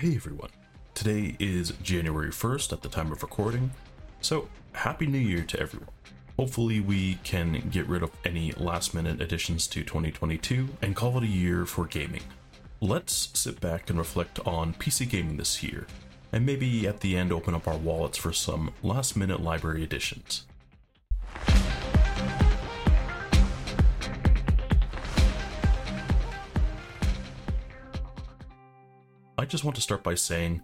Hey everyone. Today is January 1st at the time of recording, so Happy New Year to everyone. Hopefully, we can get rid of any last minute additions to 2022 and call it a year for gaming. Let's sit back and reflect on PC gaming this year, and maybe at the end open up our wallets for some last minute library additions. I just want to start by saying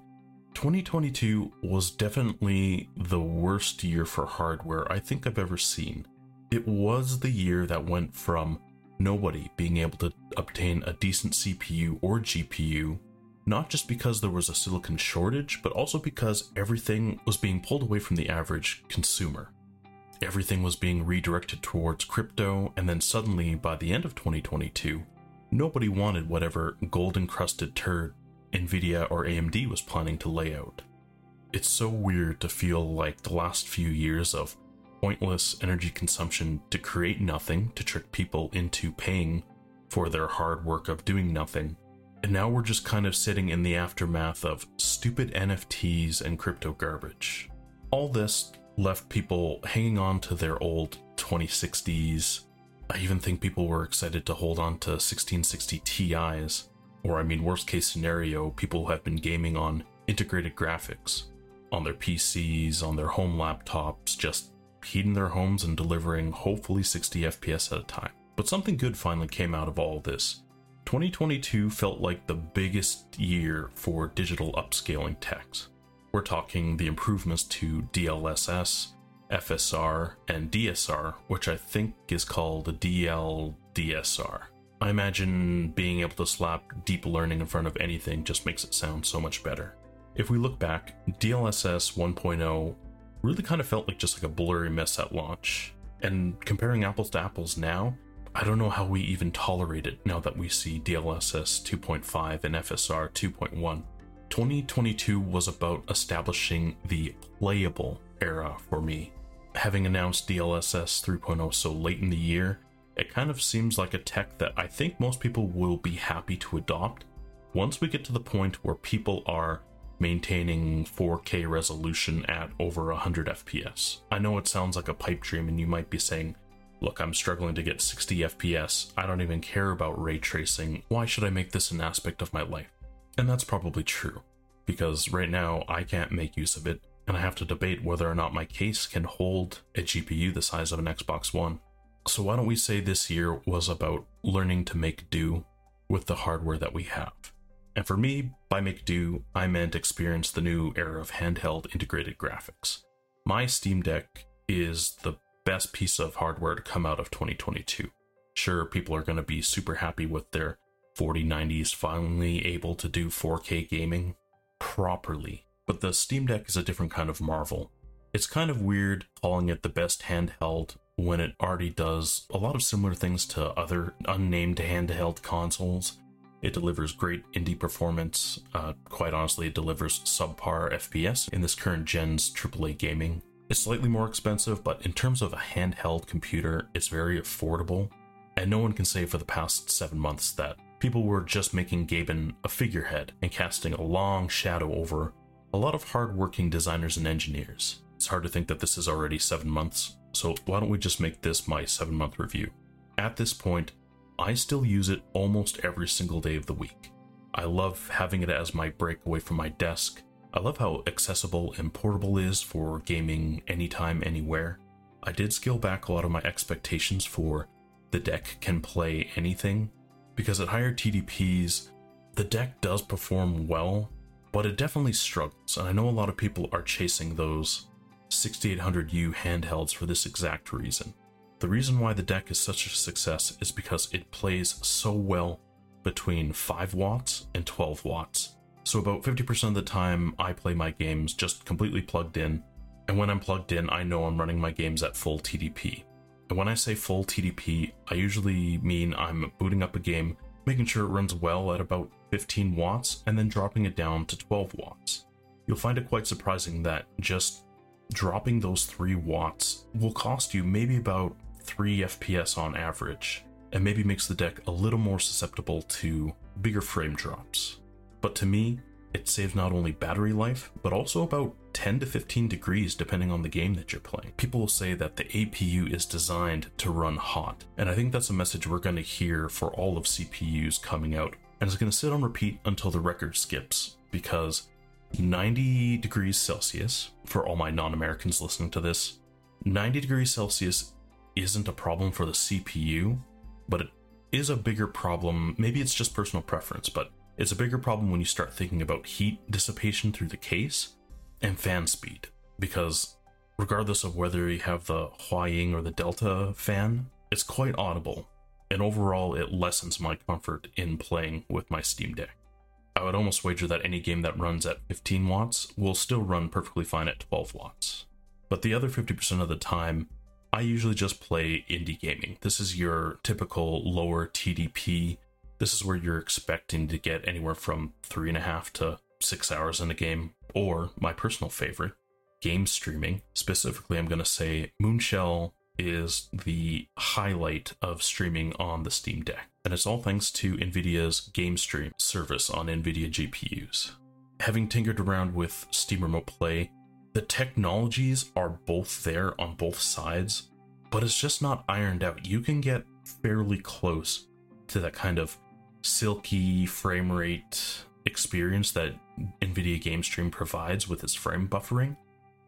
2022 was definitely the worst year for hardware I think I've ever seen. It was the year that went from nobody being able to obtain a decent CPU or GPU, not just because there was a silicon shortage, but also because everything was being pulled away from the average consumer. Everything was being redirected towards crypto, and then suddenly, by the end of 2022, nobody wanted whatever gold encrusted turd Nvidia or AMD was planning to lay out. It's so weird to feel like the last few years of pointless energy consumption to create nothing to trick people into paying for their hard work of doing nothing. And now we're just kind of sitting in the aftermath of stupid NFTs and crypto garbage. All this left people hanging on to their old 2060s. I even think people were excited to hold on to 1660 Ti's or, I mean, worst case scenario, people have been gaming on integrated graphics on their PCs, on their home laptops, just heating their homes and delivering hopefully 60 FPS at a time. But something good finally came out of all this. 2022 felt like the biggest year for digital upscaling techs. We're talking the improvements to DLSS, FSR, and DSR, which I think is called DLDSR. I imagine being able to slap deep learning in front of anything just makes it sound so much better. If we look back, DLSS 1.0 really kind of felt like just like a blurry mess at launch. And comparing apples to apples now, I don't know how we even tolerate it now that we see DLSS 2.5 and FSR 2.1. 2022 was about establishing the playable era for me. Having announced DLSS 3.0 so late in the year, it kind of seems like a tech that I think most people will be happy to adopt once we get to the point where people are maintaining 4K resolution at over 100 FPS. I know it sounds like a pipe dream, and you might be saying, Look, I'm struggling to get 60 FPS. I don't even care about ray tracing. Why should I make this an aspect of my life? And that's probably true, because right now I can't make use of it, and I have to debate whether or not my case can hold a GPU the size of an Xbox One. So, why don't we say this year was about learning to make do with the hardware that we have? And for me, by make do, I meant experience the new era of handheld integrated graphics. My Steam Deck is the best piece of hardware to come out of 2022. Sure, people are going to be super happy with their 4090s finally able to do 4K gaming properly, but the Steam Deck is a different kind of marvel. It's kind of weird calling it the best handheld when it already does a lot of similar things to other unnamed handheld consoles. It delivers great indie performance. Uh, quite honestly, it delivers subpar FPS in this current gen's AAA gaming. It's slightly more expensive, but in terms of a handheld computer, it's very affordable. And no one can say for the past seven months that people were just making Gaben a figurehead and casting a long shadow over a lot of hardworking designers and engineers. It's hard to think that this is already seven months, so why don't we just make this my seven month review? At this point, I still use it almost every single day of the week. I love having it as my break away from my desk. I love how accessible and portable it is for gaming anytime, anywhere. I did scale back a lot of my expectations for the deck can play anything, because at higher TDPs, the deck does perform well, but it definitely struggles, and I know a lot of people are chasing those 6800U handhelds for this exact reason. The reason why the deck is such a success is because it plays so well between 5 watts and 12 watts. So, about 50% of the time, I play my games just completely plugged in, and when I'm plugged in, I know I'm running my games at full TDP. And when I say full TDP, I usually mean I'm booting up a game, making sure it runs well at about 15 watts, and then dropping it down to 12 watts. You'll find it quite surprising that just dropping those 3 watts will cost you maybe about 3 FPS on average, and maybe makes the deck a little more susceptible to bigger frame drops. But to me, it saves not only battery life, but also about 10 to 15 degrees depending on the game that you're playing. People will say that the APU is designed to run hot, and I think that's a message we're going to hear for all of CPUs coming out. And it's going to sit on repeat until the record skips, because 90 degrees Celsius, for all my non Americans listening to this, 90 degrees Celsius isn't a problem for the CPU, but it is a bigger problem. Maybe it's just personal preference, but it's a bigger problem when you start thinking about heat dissipation through the case and fan speed. Because regardless of whether you have the Huaying or the Delta fan, it's quite audible, and overall it lessens my comfort in playing with my Steam Deck. I would almost wager that any game that runs at 15 watts will still run perfectly fine at 12 watts. But the other 50% of the time, I usually just play indie gaming. This is your typical lower TDP this is where you're expecting to get anywhere from three and a half to six hours in a game, or my personal favorite, game streaming. Specifically, I'm going to say Moonlight is the highlight of streaming on the Steam Deck, and it's all thanks to NVIDIA's Game Stream service on NVIDIA GPUs. Having tinkered around with Steam Remote Play, the technologies are both there on both sides, but it's just not ironed out. You can get fairly close to that kind of silky frame rate experience that NVIDIA Game Stream provides with its frame buffering,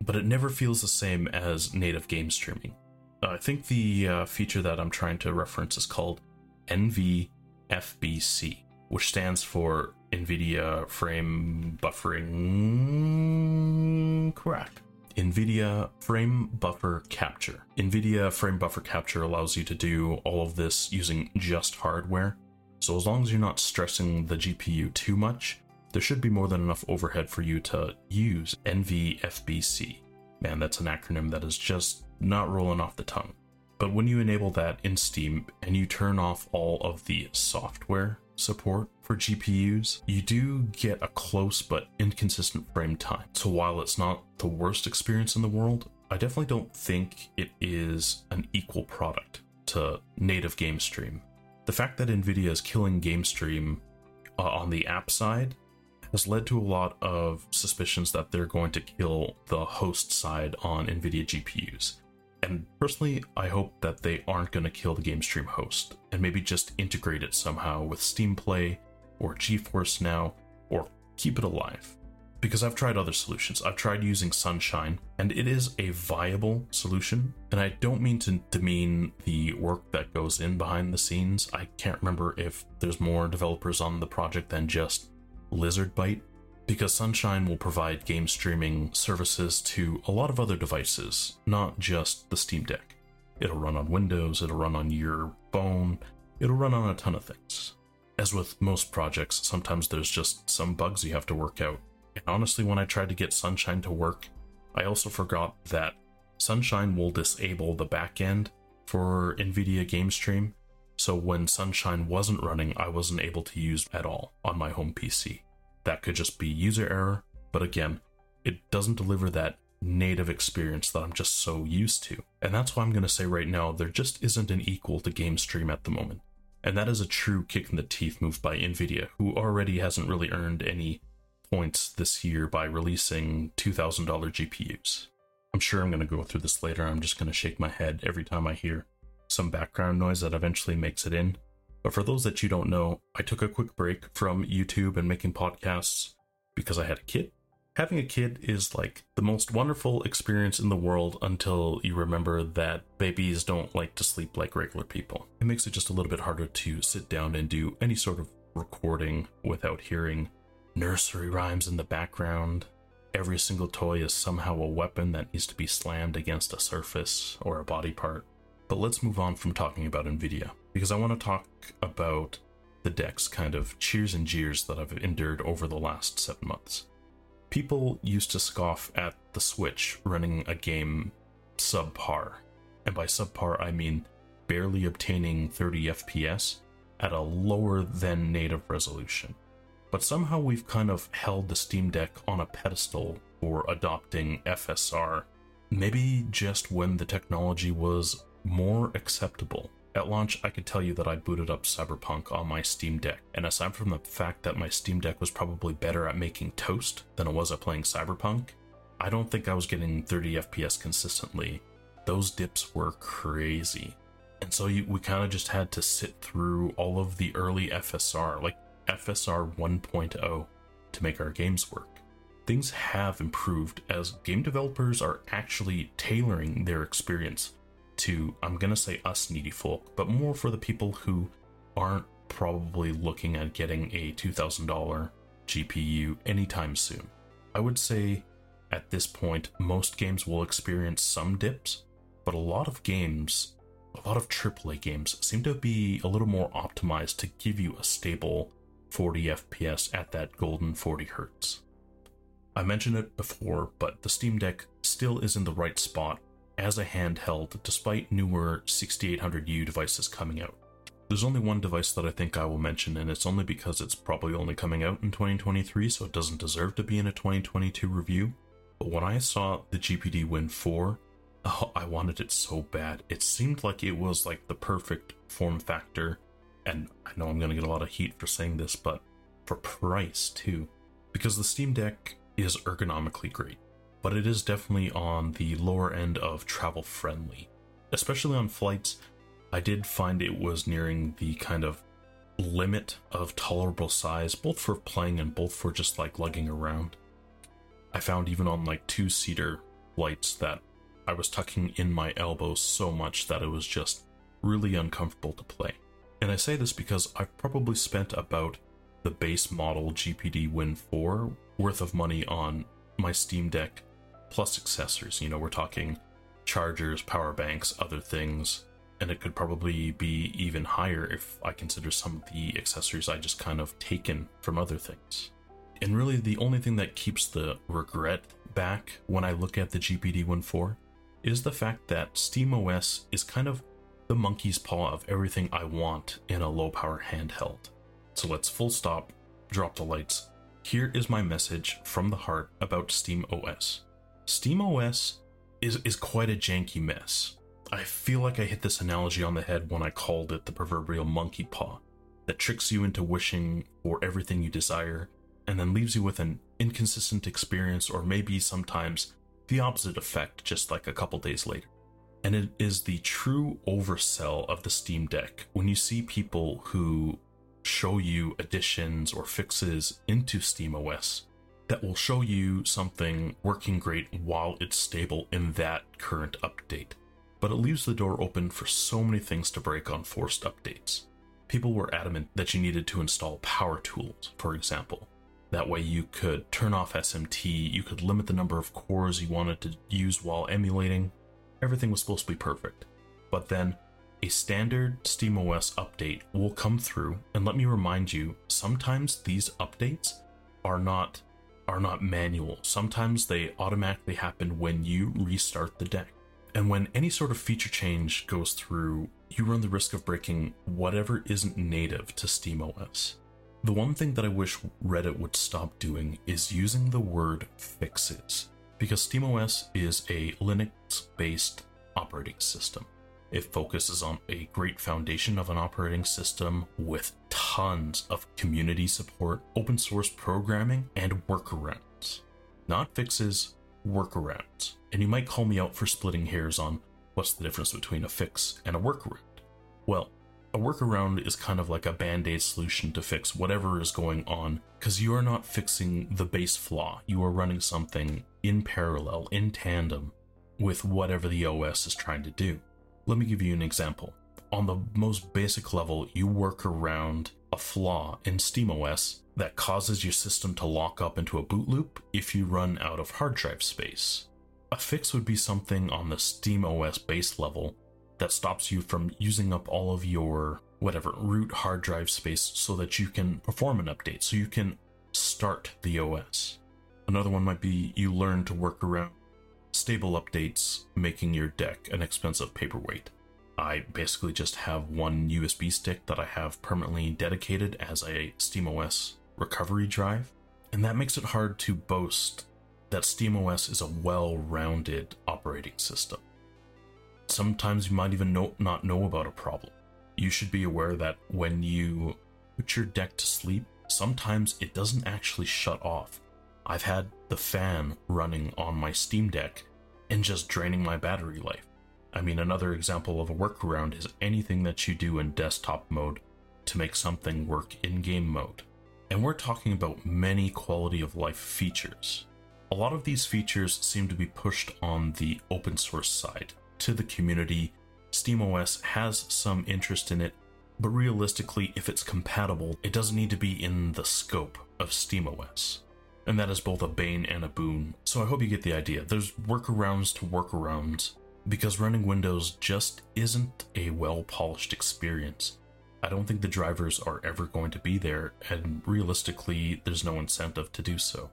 but it never feels the same as native game streaming. I think the uh, feature that I'm trying to reference is called NVFBC, which stands for NVIDIA Frame Buffering. Correct. NVIDIA Frame Buffer Capture. NVIDIA Frame Buffer Capture allows you to do all of this using just hardware so as long as you're not stressing the GPU too much, there should be more than enough overhead for you to use NVFBC. Man, that's an acronym that is just not rolling off the tongue. But when you enable that in Steam and you turn off all of the software support for GPUs, you do get a close but inconsistent frame time. So while it's not the worst experience in the world, I definitely don't think it is an equal product to native game stream the fact that NVIDIA is killing GameStream uh, on the app side has led to a lot of suspicions that they're going to kill the host side on NVIDIA GPUs. And personally, I hope that they aren't going to kill the GameStream host and maybe just integrate it somehow with Steam Play or GeForce Now or keep it alive because I've tried other solutions. I've tried using Sunshine, and it is a viable solution. And I don't mean to demean the work that goes in behind the scenes. I can't remember if there's more developers on the project than just LizardByte, because Sunshine will provide game streaming services to a lot of other devices, not just the Steam Deck. It'll run on Windows, it'll run on your phone, it'll run on a ton of things. As with most projects, sometimes there's just some bugs you have to work out and honestly, when I tried to get Sunshine to work, I also forgot that Sunshine will disable the backend for NVIDIA Game Stream. So when Sunshine wasn't running, I wasn't able to use at all on my home PC. That could just be user error, but again, it doesn't deliver that native experience that I'm just so used to. And that's why I'm going to say right now, there just isn't an equal to Game Stream at the moment. And that is a true kick in the teeth move by Nvidia, who already hasn't really earned any points this year by releasing $2,000 GPUs. I'm sure I'm going to go through this later. I'm just going to shake my head every time I hear some background noise that eventually makes it in. But for those that you don't know, I took a quick break from YouTube and making podcasts because I had a kid. Having a kid is like the most wonderful experience in the world until you remember that babies don't like to sleep like regular people. It makes it just a little bit harder to sit down and do any sort of recording without hearing nursery rhymes in the background. Every single toy is somehow a weapon that needs to be slammed against a surface or a body part. But let's move on from talking about NVIDIA, because I want to talk about the deck's kind of cheers and jeers that I've endured over the last seven months. People used to scoff at the Switch running a game subpar, and by subpar I mean barely obtaining 30 FPS at a lower than native resolution but somehow we've kind of held the Steam Deck on a pedestal for adopting FSR. Maybe just when the technology was more acceptable. At launch, I could tell you that I booted up Cyberpunk on my Steam Deck, and aside from the fact that my Steam Deck was probably better at making toast than it was at playing Cyberpunk, I don't think I was getting 30 FPS consistently. Those dips were crazy. And so you, we kind of just had to sit through all of the early FSR, like FSR 1.0, to make our games work. Things have improved as game developers are actually tailoring their experience to, I'm gonna say us needy folk, but more for the people who aren't probably looking at getting a $2,000 GPU anytime soon. I would say at this point, most games will experience some dips, but a lot of games, a lot of AAA games, seem to be a little more optimized to give you a stable 40 FPS at that golden 40 Hz. I mentioned it before, but the Steam Deck still is in the right spot as a handheld despite newer 6800U devices coming out. There's only one device that I think I will mention, and it's only because it's probably only coming out in 2023, so it doesn't deserve to be in a 2022 review. But when I saw the GPD Win 4, oh, I wanted it so bad. It seemed like it was like the perfect form factor, and I know I'm going to get a lot of heat for saying this, but for price too. Because the Steam Deck is ergonomically great but it is definitely on the lower end of travel friendly. Especially on flights, I did find it was nearing the kind of limit of tolerable size, both for playing and both for just like lugging around. I found even on like two seater flights that I was tucking in my elbows so much that it was just really uncomfortable to play. And I say this because I've probably spent about the base model GPD Win 4 worth of money on my Steam Deck plus accessories. You know, we're talking chargers, power banks, other things, and it could probably be even higher if I consider some of the accessories I just kind of taken from other things. And really, the only thing that keeps the regret back when I look at the GPD Win 4 is the fact that SteamOS is kind of the monkey's paw of everything I want in a low power handheld. So let's full stop, drop the lights. Here is my message from the heart about SteamOS. SteamOS is, is quite a janky mess. I feel like I hit this analogy on the head when I called it the proverbial monkey paw that tricks you into wishing for everything you desire and then leaves you with an inconsistent experience or maybe sometimes the opposite effect just like a couple days later. And it is the true oversell of the Steam Deck when you see people who show you additions or fixes into SteamOS that will show you something working great while it's stable in that current update. But it leaves the door open for so many things to break on forced updates. People were adamant that you needed to install power tools, for example. That way you could turn off SMT, you could limit the number of cores you wanted to use while emulating. Everything was supposed to be perfect. But then a standard SteamOS update will come through, and let me remind you, sometimes these updates are not are not manual. Sometimes they automatically happen when you restart the deck. And when any sort of feature change goes through, you run the risk of breaking whatever isn't native to SteamOS. The one thing that I wish Reddit would stop doing is using the word fixes, because SteamOS is a Linux based operating system. It focuses on a great foundation of an operating system with tons of community support, open source programming, and workarounds. Not fixes, workarounds. And you might call me out for splitting hairs on what's the difference between a fix and a workaround. Well, a workaround is kind of like a band aid solution to fix whatever is going on, because you are not fixing the base flaw. You are running something in parallel, in tandem with whatever the OS is trying to do. Let me give you an example. On the most basic level, you work around a flaw in SteamOS that causes your system to lock up into a boot loop if you run out of hard drive space. A fix would be something on the SteamOS base level that stops you from using up all of your whatever root hard drive space so that you can perform an update, so you can start the OS. Another one might be you learn to work around stable updates making your deck an expensive paperweight. I basically just have one USB stick that I have permanently dedicated as a SteamOS recovery drive, and that makes it hard to boast that SteamOS is a well rounded operating system. Sometimes you might even know, not know about a problem. you should be aware that when you put your deck to sleep, sometimes it doesn't actually shut off. I've had the fan running on my Steam Deck and just draining my battery life. I mean, another example of a workaround is anything that you do in desktop mode to make something work in game mode. And we're talking about many quality of life features. A lot of these features seem to be pushed on the open source side to the community. SteamOS has some interest in it, but realistically, if it's compatible, it doesn't need to be in the scope of SteamOS. And that is both a bane and a boon. So I hope you get the idea. There's workarounds to workarounds because running Windows just isn't a well polished experience. I don't think the drivers are ever going to be there, and realistically, there's no incentive to do so.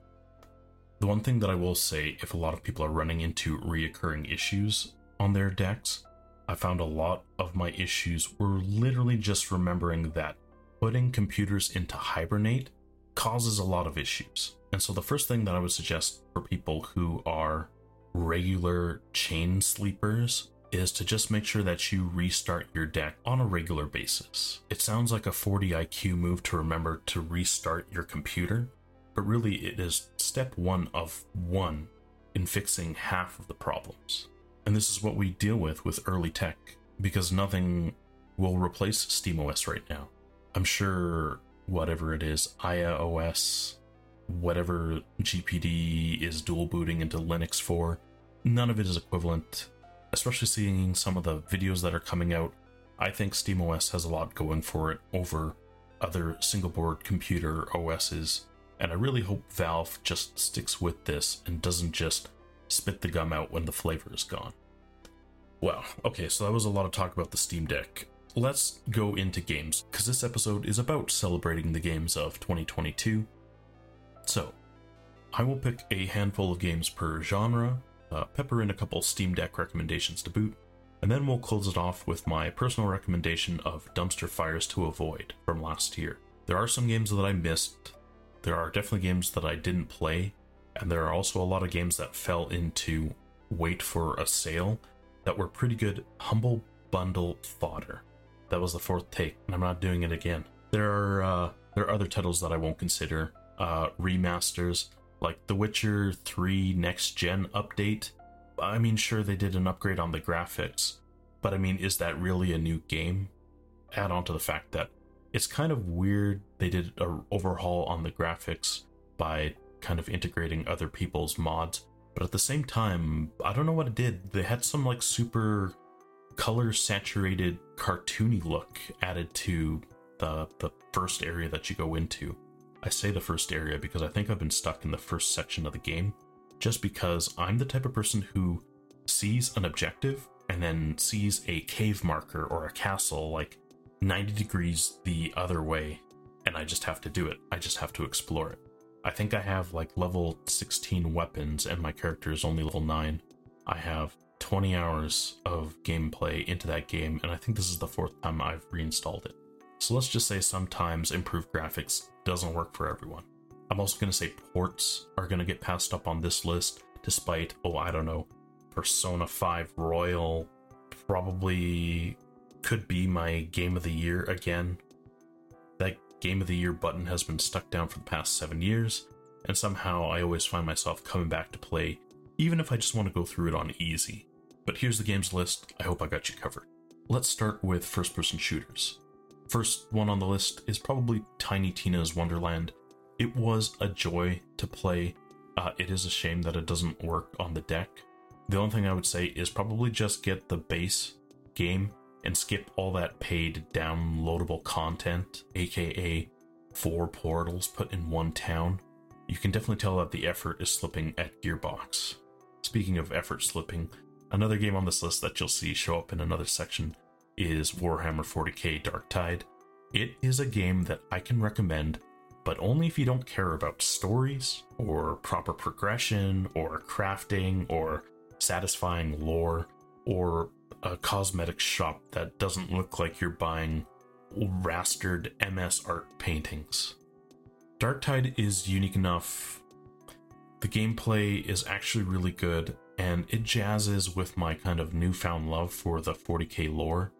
The one thing that I will say, if a lot of people are running into reoccurring issues on their decks, I found a lot of my issues were literally just remembering that putting computers into hibernate causes a lot of issues. And so, the first thing that I would suggest for people who are regular chain sleepers is to just make sure that you restart your deck on a regular basis. It sounds like a 40 IQ move to remember to restart your computer, but really it is step one of one in fixing half of the problems. And this is what we deal with with early tech, because nothing will replace SteamOS right now. I'm sure whatever it is, IaOS, whatever GPD is dual booting into Linux for, none of it is equivalent. Especially seeing some of the videos that are coming out, I think SteamOS has a lot going for it over other single board computer OSs, and I really hope Valve just sticks with this and doesn't just spit the gum out when the flavor is gone. Well, okay, so that was a lot of talk about the Steam Deck. Let's go into games, because this episode is about celebrating the games of 2022. So, I will pick a handful of games per genre, uh, pepper in a couple Steam Deck recommendations to boot, and then we'll close it off with my personal recommendation of Dumpster Fires to Avoid from last year. There are some games that I missed, there are definitely games that I didn't play, and there are also a lot of games that fell into wait for a sale that were pretty good humble bundle fodder. That was the fourth take, and I'm not doing it again. There are uh, there are other titles that I won't consider uh, remasters, like The Witcher 3 Next Gen update. I mean, sure, they did an upgrade on the graphics, but I mean, is that really a new game? Add on to the fact that it's kind of weird they did an overhaul on the graphics by kind of integrating other people's mods, but at the same time, I don't know what it did. They had some like super color saturated cartoony look added to the the first area that you go into. I say the first area because I think I've been stuck in the first section of the game just because I'm the type of person who sees an objective and then sees a cave marker or a castle like 90 degrees the other way and I just have to do it. I just have to explore it. I think I have like level 16 weapons and my character is only level 9. I have 20 hours of gameplay into that game and I think this is the fourth time I've reinstalled it. So let's just say sometimes improved graphics doesn't work for everyone. I'm also going to say ports are going to get passed up on this list, despite, oh, I don't know, Persona 5 Royal probably could be my game of the year again. That game of the year button has been stuck down for the past seven years, and somehow I always find myself coming back to play, even if I just want to go through it on easy. But here's the games list, I hope I got you covered. Let's start with first person shooters. First one on the list is probably Tiny Tina's Wonderland. It was a joy to play. Uh, it is a shame that it doesn't work on the deck. The only thing I would say is probably just get the base game and skip all that paid downloadable content, aka four portals put in one town. You can definitely tell that the effort is slipping at Gearbox. Speaking of effort slipping, another game on this list that you'll see show up in another section is Warhammer 40k Darktide. It is a game that I can recommend, but only if you don't care about stories or proper progression or crafting or satisfying lore or a cosmetic shop that doesn't look like you're buying rastered MS art paintings. Darktide is unique enough. The gameplay is actually really good, and it jazzes with my kind of newfound love for the 40k lore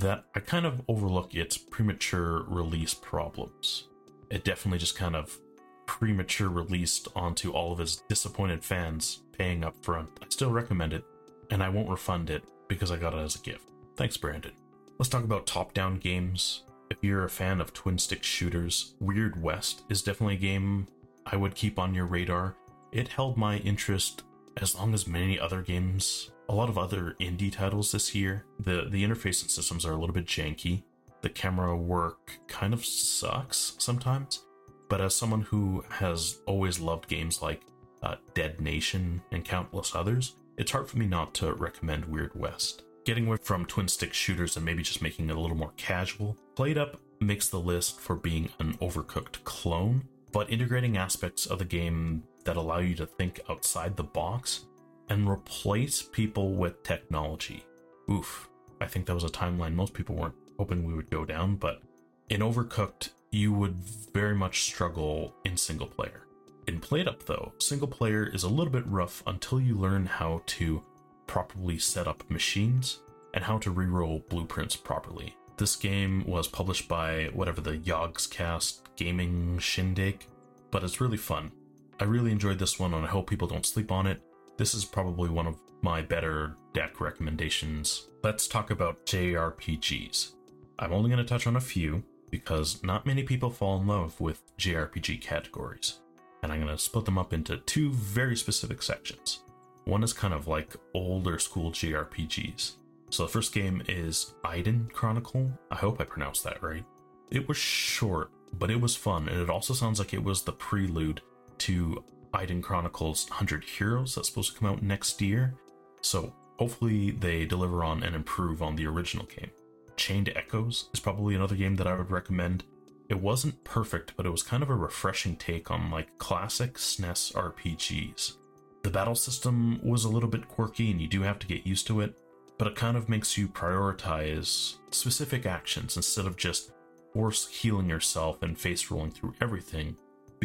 that I kind of overlook its premature release problems. It definitely just kind of premature released onto all of his disappointed fans paying up front. I still recommend it, and I won't refund it because I got it as a gift. Thanks, Brandon. Let's talk about top down games. If you're a fan of twin stick shooters, Weird West is definitely a game I would keep on your radar. It held my interest as long as many other games, a lot of other indie titles this year. The the interface and systems are a little bit janky. The camera work kind of sucks sometimes, but as someone who has always loved games like uh, Dead Nation and countless others, it's hard for me not to recommend Weird West. Getting away from twin stick shooters and maybe just making it a little more casual, PlateUp makes the list for being an overcooked clone, but integrating aspects of the game that allow you to think outside the box and replace people with technology. Oof, I think that was a timeline most people weren't hoping we would go down, but in Overcooked, you would very much struggle in single player. In PlateUp, though, single player is a little bit rough until you learn how to properly set up machines and how to reroll blueprints properly. This game was published by whatever the Yogscast Gaming Shindig, but it's really fun. I really enjoyed this one and I hope people don't sleep on it. This is probably one of my better deck recommendations. Let's talk about JRPGs. I'm only going to touch on a few because not many people fall in love with JRPG categories. And I'm going to split them up into two very specific sections. One is kind of like older school JRPGs. So the first game is Iden Chronicle. I hope I pronounced that right. It was short, but it was fun, and it also sounds like it was the prelude to Eiyuden Chronicles 100 Heroes that's supposed to come out next year. So hopefully they deliver on and improve on the original game. Chained Echoes is probably another game that I would recommend. It wasn't perfect, but it was kind of a refreshing take on like classic SNES RPGs. The battle system was a little bit quirky and you do have to get used to it, but it kind of makes you prioritize specific actions instead of just force healing yourself and face rolling through everything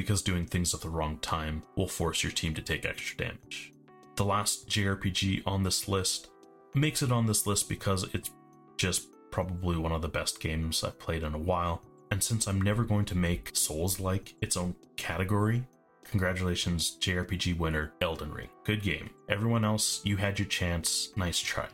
because doing things at the wrong time will force your team to take extra damage. The last JRPG on this list makes it on this list because it's just probably one of the best games I've played in a while. And since I'm never going to make Souls like its own category, congratulations, JRPG winner Elden Ring. Good game. Everyone else, you had your chance. Nice try.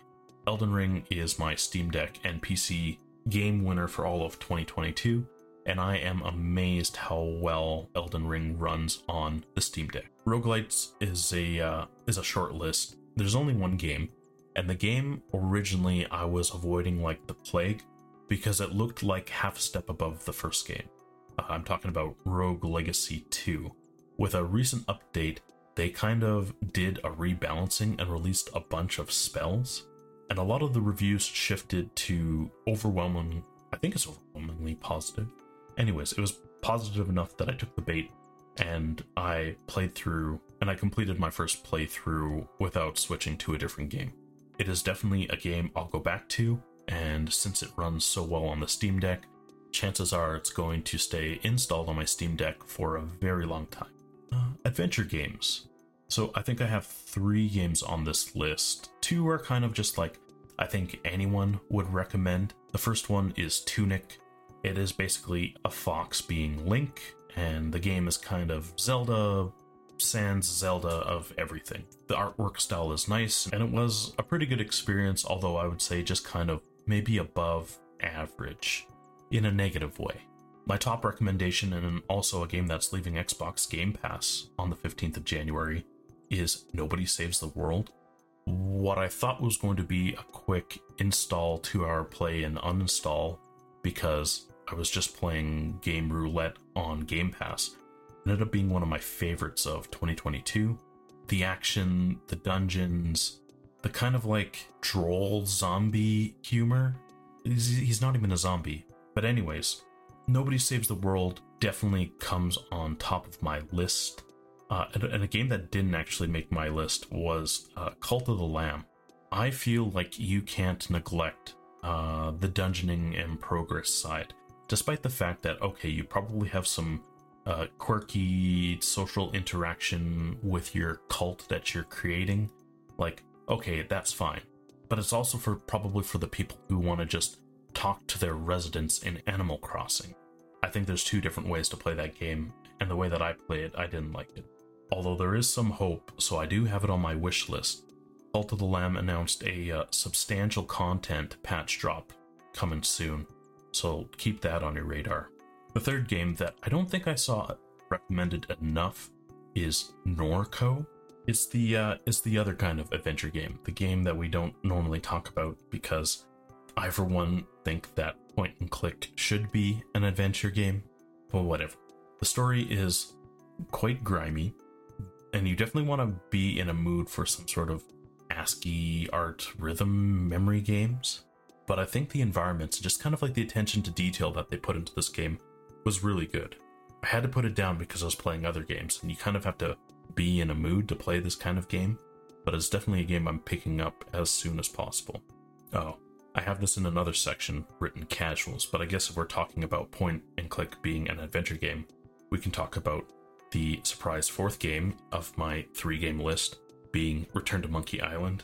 Elden Ring is my Steam Deck and PC game winner for all of 2022, and I am amazed how well Elden Ring runs on the Steam Deck. Roguelites is a uh, is a short list. There's only one game, and the game originally I was avoiding like the plague because it looked like half a step above the first game. Uh, I'm talking about Rogue Legacy 2. With a recent update, they kind of did a rebalancing and released a bunch of spells, and a lot of the reviews shifted to overwhelming. I think it's overwhelmingly positive. Anyways, it was positive enough that I took the bait and I played through and I completed my first playthrough without switching to a different game. It is definitely a game I'll go back to, and since it runs so well on the Steam Deck, chances are it's going to stay installed on my Steam Deck for a very long time. Uh, adventure games. So I think I have three games on this list. Two are kind of just like I think anyone would recommend. The first one is Tunic. It is basically a fox being Link, and the game is kind of Zelda sans Zelda of everything. The artwork style is nice, and it was a pretty good experience, although I would say just kind of maybe above average in a negative way. My top recommendation, and also a game that's leaving Xbox Game Pass on the 15th of January, is Nobody Saves the World. What I thought was going to be a quick install, two hour play, and uninstall because I was just playing Game Roulette on Game Pass ended up being one of my favorites of 2022. The action, the dungeons, the kind of like droll zombie humor. He's, he's not even a zombie. But, anyways, Nobody Saves the World definitely comes on top of my list. Uh, and, and, a game that didn't actually make my list was uh, Cult of the Lamb. I feel like you can't neglect uh, the dungeoning and progress side, despite the fact that, okay, you probably have some uh, quirky social interaction with your cult that you're creating, like, okay, that's fine. But it's also for probably for the people who want to just talk to their residents in Animal Crossing. I think there's two different ways to play that game, and the way that I play it, I didn't like it. Although there is some hope, so I do have it on my wish list. Cult of the Lamb announced a uh, substantial content patch drop coming soon, so keep that on your radar. The third game that I don't think I saw recommended enough is Norco. It's the uh, it's the other kind of adventure game, the game that we don't normally talk about because I, for one, think that point and click should be an adventure game, but whatever. The story is quite grimy, and you definitely want to be in a mood for some sort of ASCII art rhythm memory games. But I think the environments, just kind of like the attention to detail that they put into this game, was really good. I had to put it down because I was playing other games, and you kind of have to be in a mood to play this kind of game. But it's definitely a game I'm picking up as soon as possible. Oh, I have this in another section written casuals, but I guess if we're talking about point and click being an adventure game, we can talk about the surprise fourth game of my three game list being Return to Monkey Island.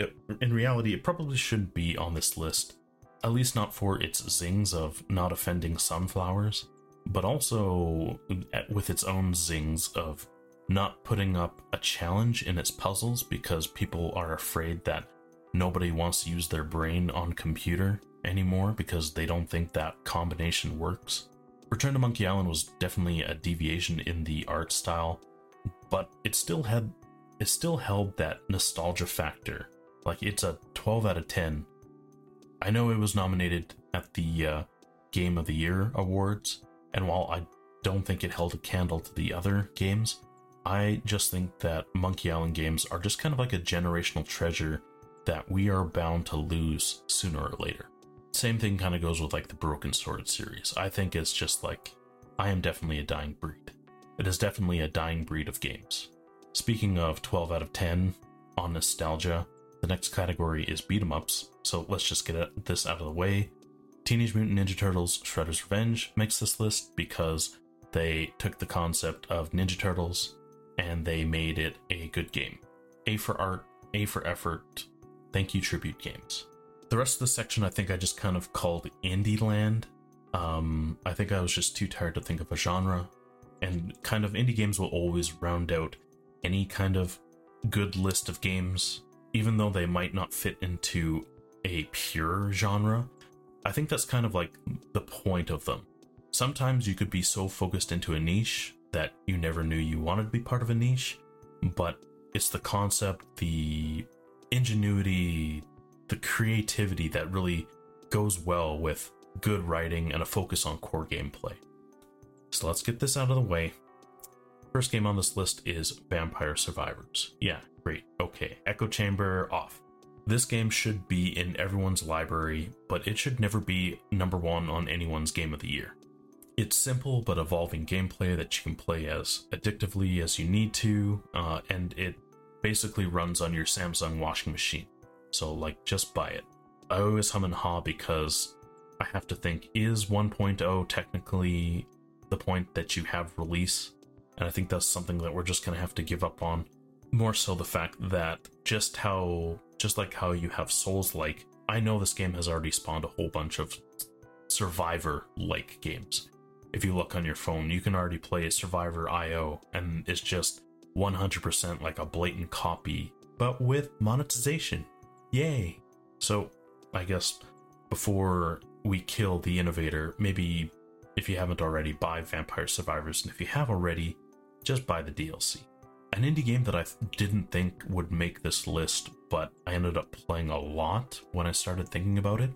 It, in reality, it probably shouldn't be on this list, at least not for its zings of not offending sunflowers, but also with its own zings of not putting up a challenge in its puzzles because people are afraid that nobody wants to use their brain on computer anymore because they don't think that combination works. Return to Monkey Island was definitely a deviation in the art style, but it still had it still held that nostalgia factor. Like it's a 12 out of 10. I know it was nominated at the uh, Game of the Year awards, and while I don't think it held a candle to the other games, I just think that Monkey Island games are just kind of like a generational treasure that we are bound to lose sooner or later. Same thing kind of goes with like the Broken Sword series. I think it's just like, I am definitely a dying breed. It is definitely a dying breed of games. Speaking of 12 out of 10 on nostalgia, the next category is beat 'em ups, so let's just get this out of the way. Teenage Mutant Ninja Turtles Shredder's Revenge makes this list because they took the concept of Ninja Turtles and they made it a good game. A for art, A for effort, Thank you, Tribute Games. The rest of the section I think I just kind of called Indie Land. Um, I think I was just too tired to think of a genre. And kind of indie games will always round out any kind of good list of games, even though they might not fit into a pure genre. I think that's kind of like the point of them. Sometimes you could be so focused into a niche that you never knew you wanted to be part of a niche, but it's the concept, the ingenuity, the creativity that really goes well with good writing and a focus on core gameplay. So let's get this out of the way. First game on this list is Vampire Survivors. Yeah, great. Okay, Echo Chamber off. This game should be in everyone's library, but it should never be number one on anyone's game of the year. It's simple but evolving gameplay that you can play as addictively as you need to, uh, and it basically runs on your Samsung washing machine. So, like, just buy it. I always hum and haw because I have to think is 1.0 technically the point that you have release? And I think that's something that we're just going to have to give up on. More so the fact that just how, just like how you have Souls like, I know this game has already spawned a whole bunch of Survivor like games. If you look on your phone, you can already play Survivor IO, and it's just 100% like a blatant copy, but with monetization. Yay! So, I guess before we kill the innovator, maybe if you haven't already, buy Vampire Survivors, and if you have already, just buy the DLC. An indie game that I didn't think would make this list, but I ended up playing a lot when I started thinking about it,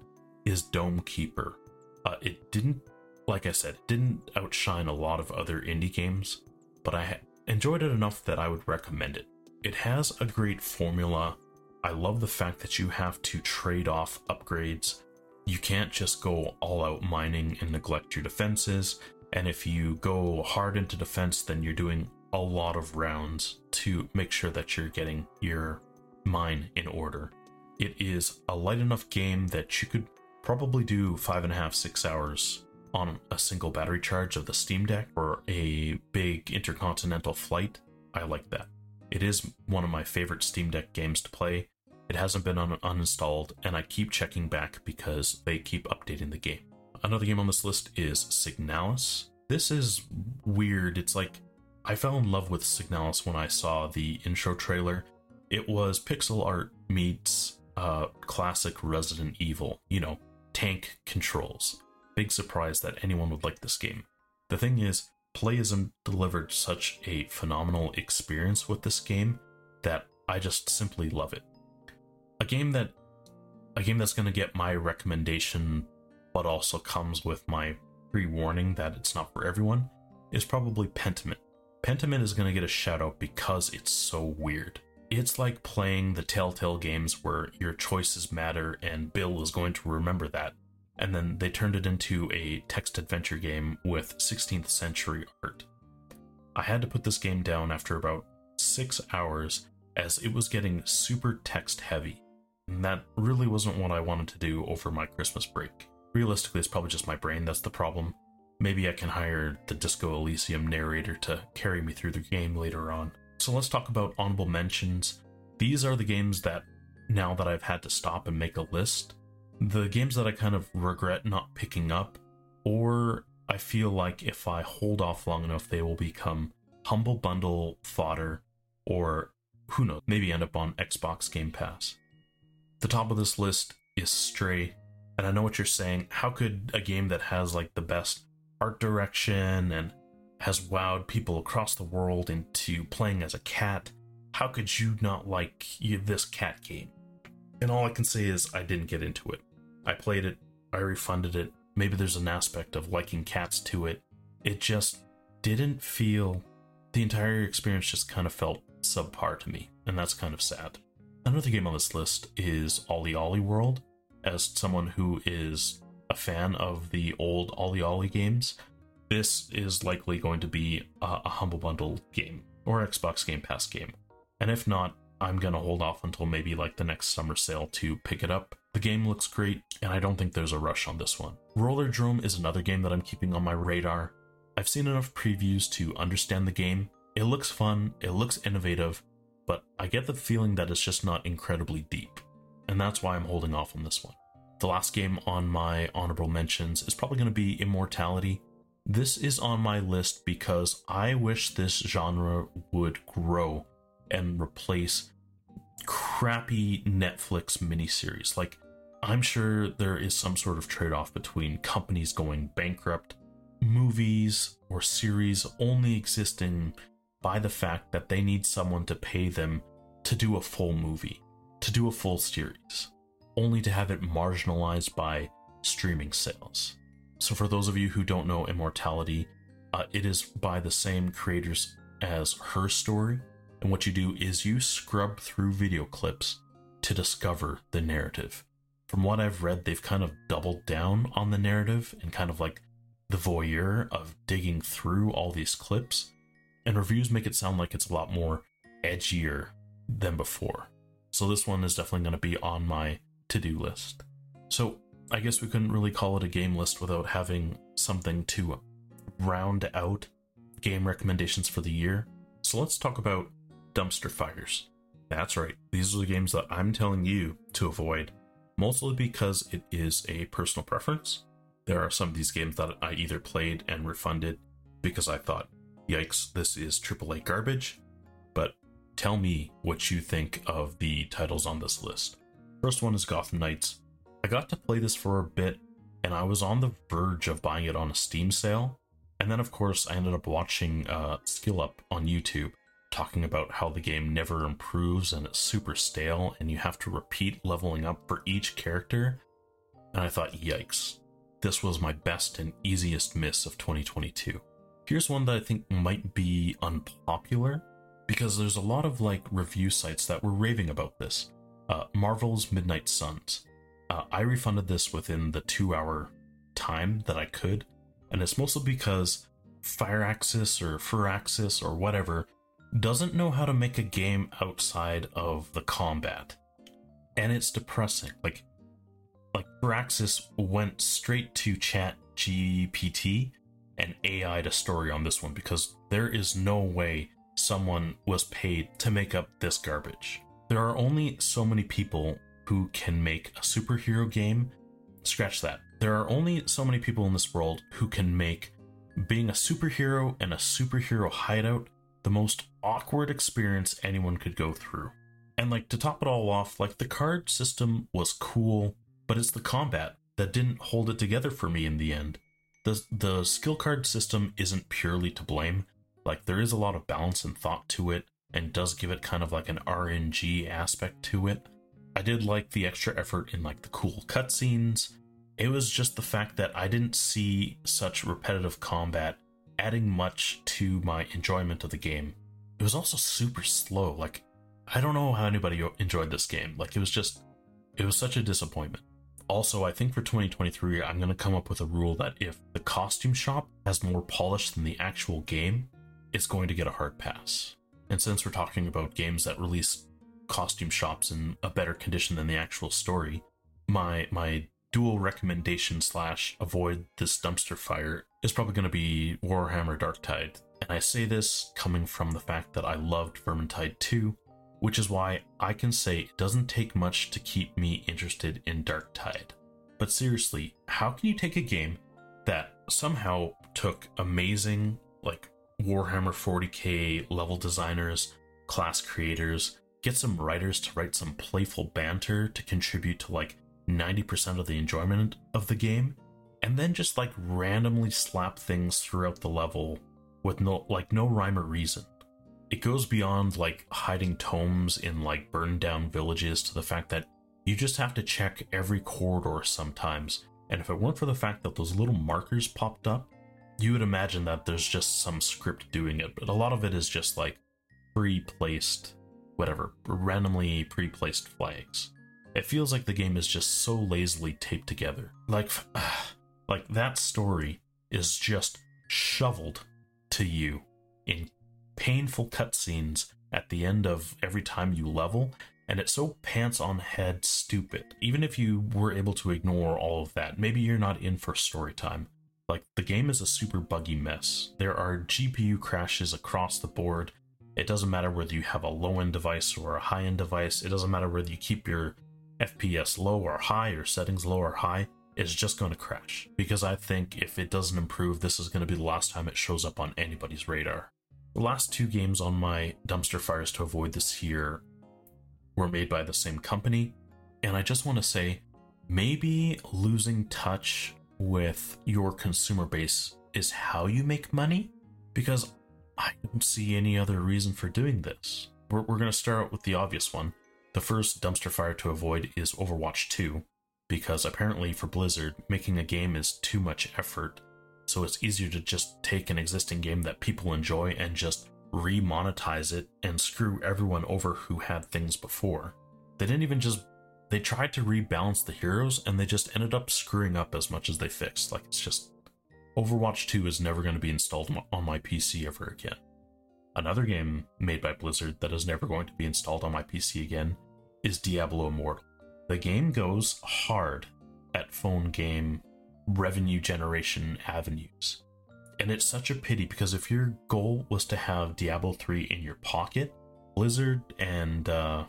is Dome Keeper. Uh, it didn't, like I said, didn't outshine a lot of other indie games, but I enjoyed it enough that I would recommend it. It has a great formula. I love the fact that you have to trade off upgrades. You can't just go all out mining and neglect your defenses. And if you go hard into defense, then you're doing a lot of rounds to make sure that you're getting your mine in order. It is a light enough game that you could probably do five and a half, six hours on a single battery charge of the Steam Deck or a big intercontinental flight, I like that. It is one of my favorite Steam Deck games to play, It hasn't been un- uninstalled, and I keep checking back because they keep updating the game. Another game on this list is Signalis. This is weird. It's like I fell in love with Signalis when I saw the intro trailer. It was pixel art meets uh, classic Resident Evil, you know, tank controls. Big surprise that anyone would like this game. The thing is, Playism delivered such a phenomenal experience with this game that I just simply love it. A game that a game that's going to get my recommendation but also comes with my pre-warning that it's not for everyone is probably Pentiment. Pentiment is going to get a shout out because it's so weird. It's like playing the Telltale games where your choices matter and Bill is going to remember that. And then they turned it into a text adventure game with 16th century art. I had to put this game down after about six hours as it was getting super text heavy. And that really wasn't what I wanted to do over my Christmas break. Realistically, it's probably just my brain that's the problem. Maybe I can hire the Disco Elysium narrator to carry me through the game later on. So let's talk about honorable mentions. These are the games that, now that I've had to stop and make a list, the games that I kind of regret not picking up, or I feel like if I hold off long enough, they will become humble bundle fodder, or who knows, maybe end up on Xbox Game Pass. The top of this list is Stray, and I know what you're saying. How could a game that has like the best art direction and has wowed people across the world into playing as a cat. How could you not like this cat game? And all I can say is I didn't get into it. I played it, I refunded it. Maybe there's an aspect of liking cats to it. It just didn't feel. The entire experience just kind of felt subpar to me, and that's kind of sad. Another game on this list is OlliOlli World. As someone who is a fan of the old OlliOlli games, this is likely going to be a, a Humble Bundle game or Xbox Game Pass game. And if not, I'm gonna hold off until maybe like the next summer sale to pick it up. The game looks great, and I don't think there's a rush on this one. Rollerdrome is another game that I'm keeping on my radar. I've seen enough previews to understand the game. It looks fun, it looks innovative, but I get the feeling that it's just not incredibly deep. And that's why I'm holding off on this one. The last game on my honorable mentions is probably going to be Immortality. This is on my list because I wish this genre would grow and replace crappy Netflix miniseries. Like, I'm sure there is some sort of trade off between companies going bankrupt, movies or series only existing by the fact that they need someone to pay them to do a full movie, to do a full series, only to have it marginalized by streaming sales. So, for those of you who don't know Immortality, uh, it is by the same creators as Her Story. And what you do is you scrub through video clips to discover the narrative. From what I've read, they've kind of doubled down on the narrative and kind of like the voyeur of digging through all these clips. And reviews make it sound like it's a lot more edgier than before. So, this one is definitely going to be on my to do list. So, I guess we couldn't really call it a game list without having something to round out game recommendations for the year. So let's talk about dumpster fires. That's right, these are the games that I'm telling you to avoid, mostly because it is a personal preference. There are some of these games that I either played and refunded because I thought, yikes, this is AAA garbage. But tell me what you think of the titles on this list. First one is Gotham Knights. I got to play this for a bit, and I was on the verge of buying it on a Steam sale. And then, of course, I ended up watching uh, Skill Up on YouTube talking about how the game never improves and it's super stale, and you have to repeat leveling up for each character. And I thought, yikes, this was my best and easiest miss of 2022. Here's one that I think might be unpopular because there's a lot of like review sites that were raving about this. Uh, Marvel's Midnight Suns. Uh, I refunded this within the two hour time that I could, and it's mostly because Firaxis or Firaxis or whatever doesn't know how to make a game outside of the combat. And it's depressing. Like like Firaxis went straight to chat GPT and AI to story on this one because there is no way someone was paid to make up this garbage. There are only so many people who can make a superhero game. Scratch that. There are only so many people in this world who can make being a superhero and a superhero hideout the most awkward experience anyone could go through. And like to top it all off, like the card system was cool, but it's the combat that didn't hold it together for me in the end. The the skill card system isn't purely to blame. Like there is a lot of balance and thought to it and does give it kind of like an RNG aspect to it. I did like the extra effort in like the cool cutscenes. It was just the fact that I didn't see such repetitive combat adding much to my enjoyment of the game. It was also super slow. Like I don't know how anybody enjoyed this game. Like it was just it was such a disappointment. Also, I think for 2023, I'm going to come up with a rule that if the costume shop has more polish than the actual game, it's going to get a hard pass. And since we're talking about games that release costume shops in a better condition than the actual story, my my dual recommendation slash avoid this dumpster fire is probably going to be Warhammer Darktide. And I say this coming from the fact that I loved Vermintide 2, which is why I can say it doesn't take much to keep me interested in Darktide. But seriously, how can you take a game that somehow took amazing, like Warhammer 40k level designers, class creators, get some writers to write some playful banter to contribute to like 90% of the enjoyment of the game, and then just like randomly slap things throughout the level with no like no rhyme or reason it goes beyond like hiding tomes in like burned down villages to the fact that you just have to check every corridor sometimes. And if it weren't for the fact that those little markers popped up, you would imagine that there's just some script doing it. But a lot of it is just like pre placed, whatever, randomly pre placed flags. It feels like the game is just so lazily taped together. Like, like that story is just shoveled to you in painful cutscenes at the end of every time you level, and it's so pants on head stupid. Even if you were able to ignore all of that, maybe you're not in for story time. Like, the game is a super buggy mess. There are GPU crashes across the board. It doesn't matter whether you have a low end device or a high end device, it doesn't matter whether you keep your FPS low or high or settings low or high, it's just going to crash. Because I think if it doesn't improve, this is going to be the last time it shows up on anybody's radar. The last two games on my dumpster fires to avoid this year were made by the same company, and I just want to say maybe losing touch with your consumer base is how you make money because I don't see any other reason for doing this. We're, we're going to start out with the obvious one. The first dumpster fire to avoid is Overwatch 2, because apparently for Blizzard, making a game is too much effort so it's easier to just take an existing game that people enjoy and just remonetize it and screw everyone over who had things before. They didn't even just they tried to rebalance the heroes and they just ended up screwing up as much as they fixed. Like it's just Overwatch 2 is never going to be installed on my PC ever again. Another game made by Blizzard that is never going to be installed on my PC again is Diablo Immortal. The game goes hard at phone game revenue generation avenues. And it's such a pity because if your goal was to have Diablo 3 in your pocket, Blizzard and uh,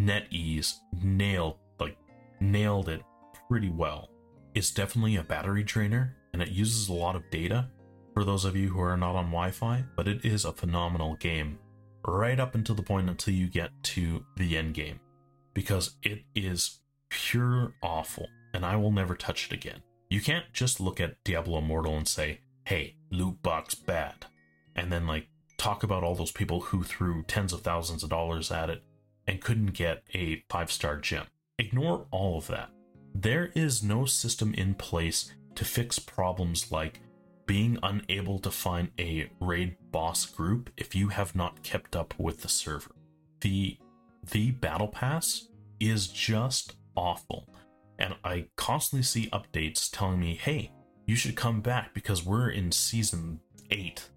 NetEase nailed like nailed it pretty well. It's definitely a battery drainer and it uses a lot of data for those of you who are not on Wi-Fi, but it is a phenomenal game right up until the point until you get to the end game because it is pure awful and I will never touch it again. You can't just look at Diablo Immortal and say, hey, loot box bad, and then like talk about all those people who threw tens of thousands of dollars at it and couldn't get a five star gem. Ignore all of that. There is no system in place to fix problems like being unable to find a raid boss group if you have not kept up with the server. The the battle pass is just awful and I constantly see updates telling me, hey, you should come back because we're in season 8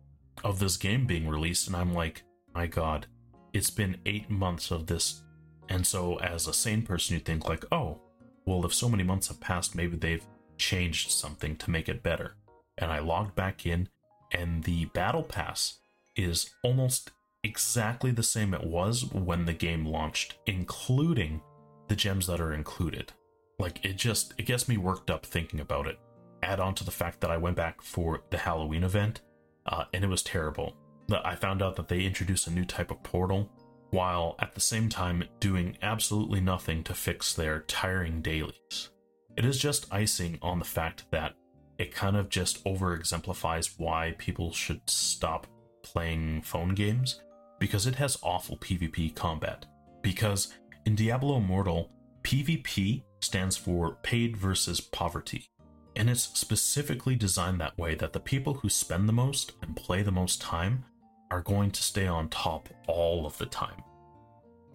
of this game being released. And I'm like, my god, it's been 8 months of this. And so, as a sane person, you think, like, oh, well, if so many months have passed, maybe they've changed something to make it better. And I logged back in, and the battle pass is almost exactly the same it was when the game launched, including the gems that are included. Like it just it gets me worked up thinking about it. Add on to the fact that I went back for the Halloween event, uh, and it was terrible. I found out that they introduced a new type of portal, while at the same time doing absolutely nothing to fix their tiring dailies. It is just icing on the fact that it kind of just over exemplifies why people should stop playing phone games because it has awful PvP combat. Because in Diablo Immortal, PvP stands for paid versus poverty. And it's specifically designed that way that the people who spend the most and play the most time are going to stay on top all of the time.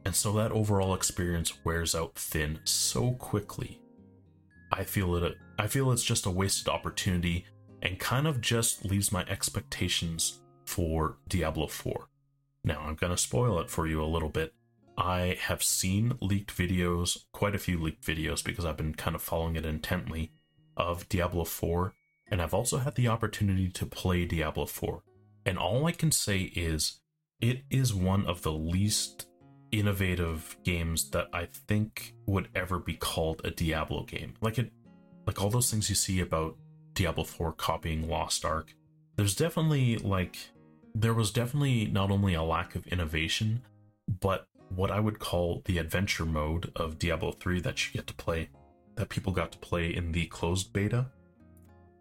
And so that overall experience wears out thin so quickly. I feel it I feel it's just a wasted opportunity and kind of just leaves my expectations for Diablo 4. Now, I'm going to spoil it for you a little bit. I have seen leaked videos, quite a few leaked videos, because I've been kind of following it intently, of Diablo 4, and I've also had the opportunity to play Diablo 4. And all I can say is, it is one of the least innovative games that I think would ever be called a Diablo game. Like it, like all those things you see about Diablo 4 copying Lost Ark. There's definitely like there was definitely not only a lack of innovation, but what I would call the adventure mode of Diablo 3 that you get to play, that people got to play in the closed beta,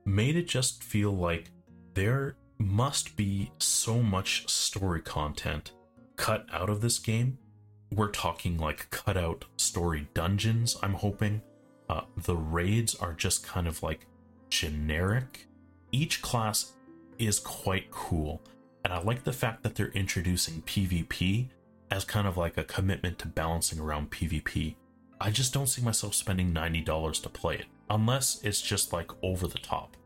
made it just feel like there must be so much story content cut out of this game. We're talking like cut out story dungeons, I'm hoping. Uh, the raids are just kind of like generic. Each class is quite cool and I like the fact that they're introducing PvP as kind of like a commitment to balancing around PvP. I just don't see myself spending $90 to play it, unless it's just like over the top.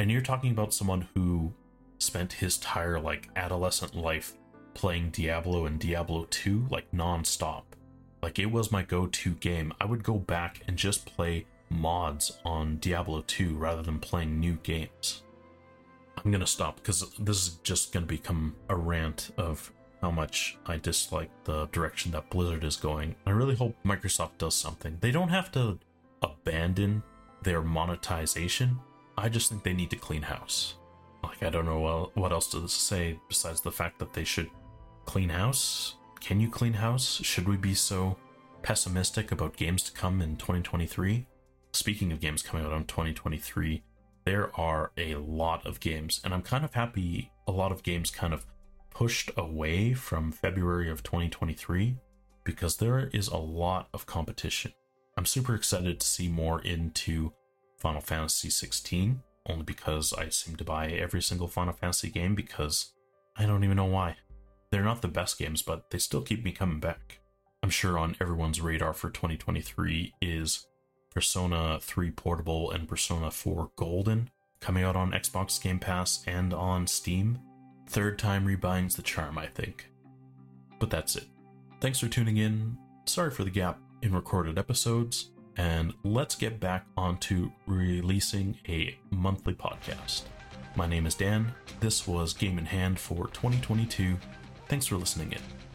And you're talking about someone who spent his entire like adolescent life playing Diablo and Diablo 2 like non-stop. Like it was my go-to game. I would go back and just play mods on Diablo 2 rather than playing new games. I'm gonna stop because this is just gonna become a rant of how much I dislike the direction that Blizzard is going. I really hope Microsoft does something. They don't have to abandon their monetization. I just think they need to clean house. Like I don't know what else to say besides the fact that they should clean house. Can you clean house? Should we be so pessimistic about games to come in 2023? Speaking of games coming out in 2023, there are a lot of games, and I'm kind of happy a lot of games kind of pushed away from February of 2023 because there is a lot of competition. I'm super excited to see more into Final Fantasy 16, only because I seem to buy every single Final Fantasy game because I don't even know why. They're not the best games, but they still keep me coming back. I'm sure on everyone's radar for 2023 is Persona 3 Portable and Persona 4 Golden, coming out on Xbox Game Pass and on Steam. Third time rebinds the charm, I think. But that's it. Thanks for tuning in. Sorry for the gap in recorded episodes, and let's get back onto releasing a monthly podcast. My name is Dan. This was Game in Hand for 2022. Thanks for listening in.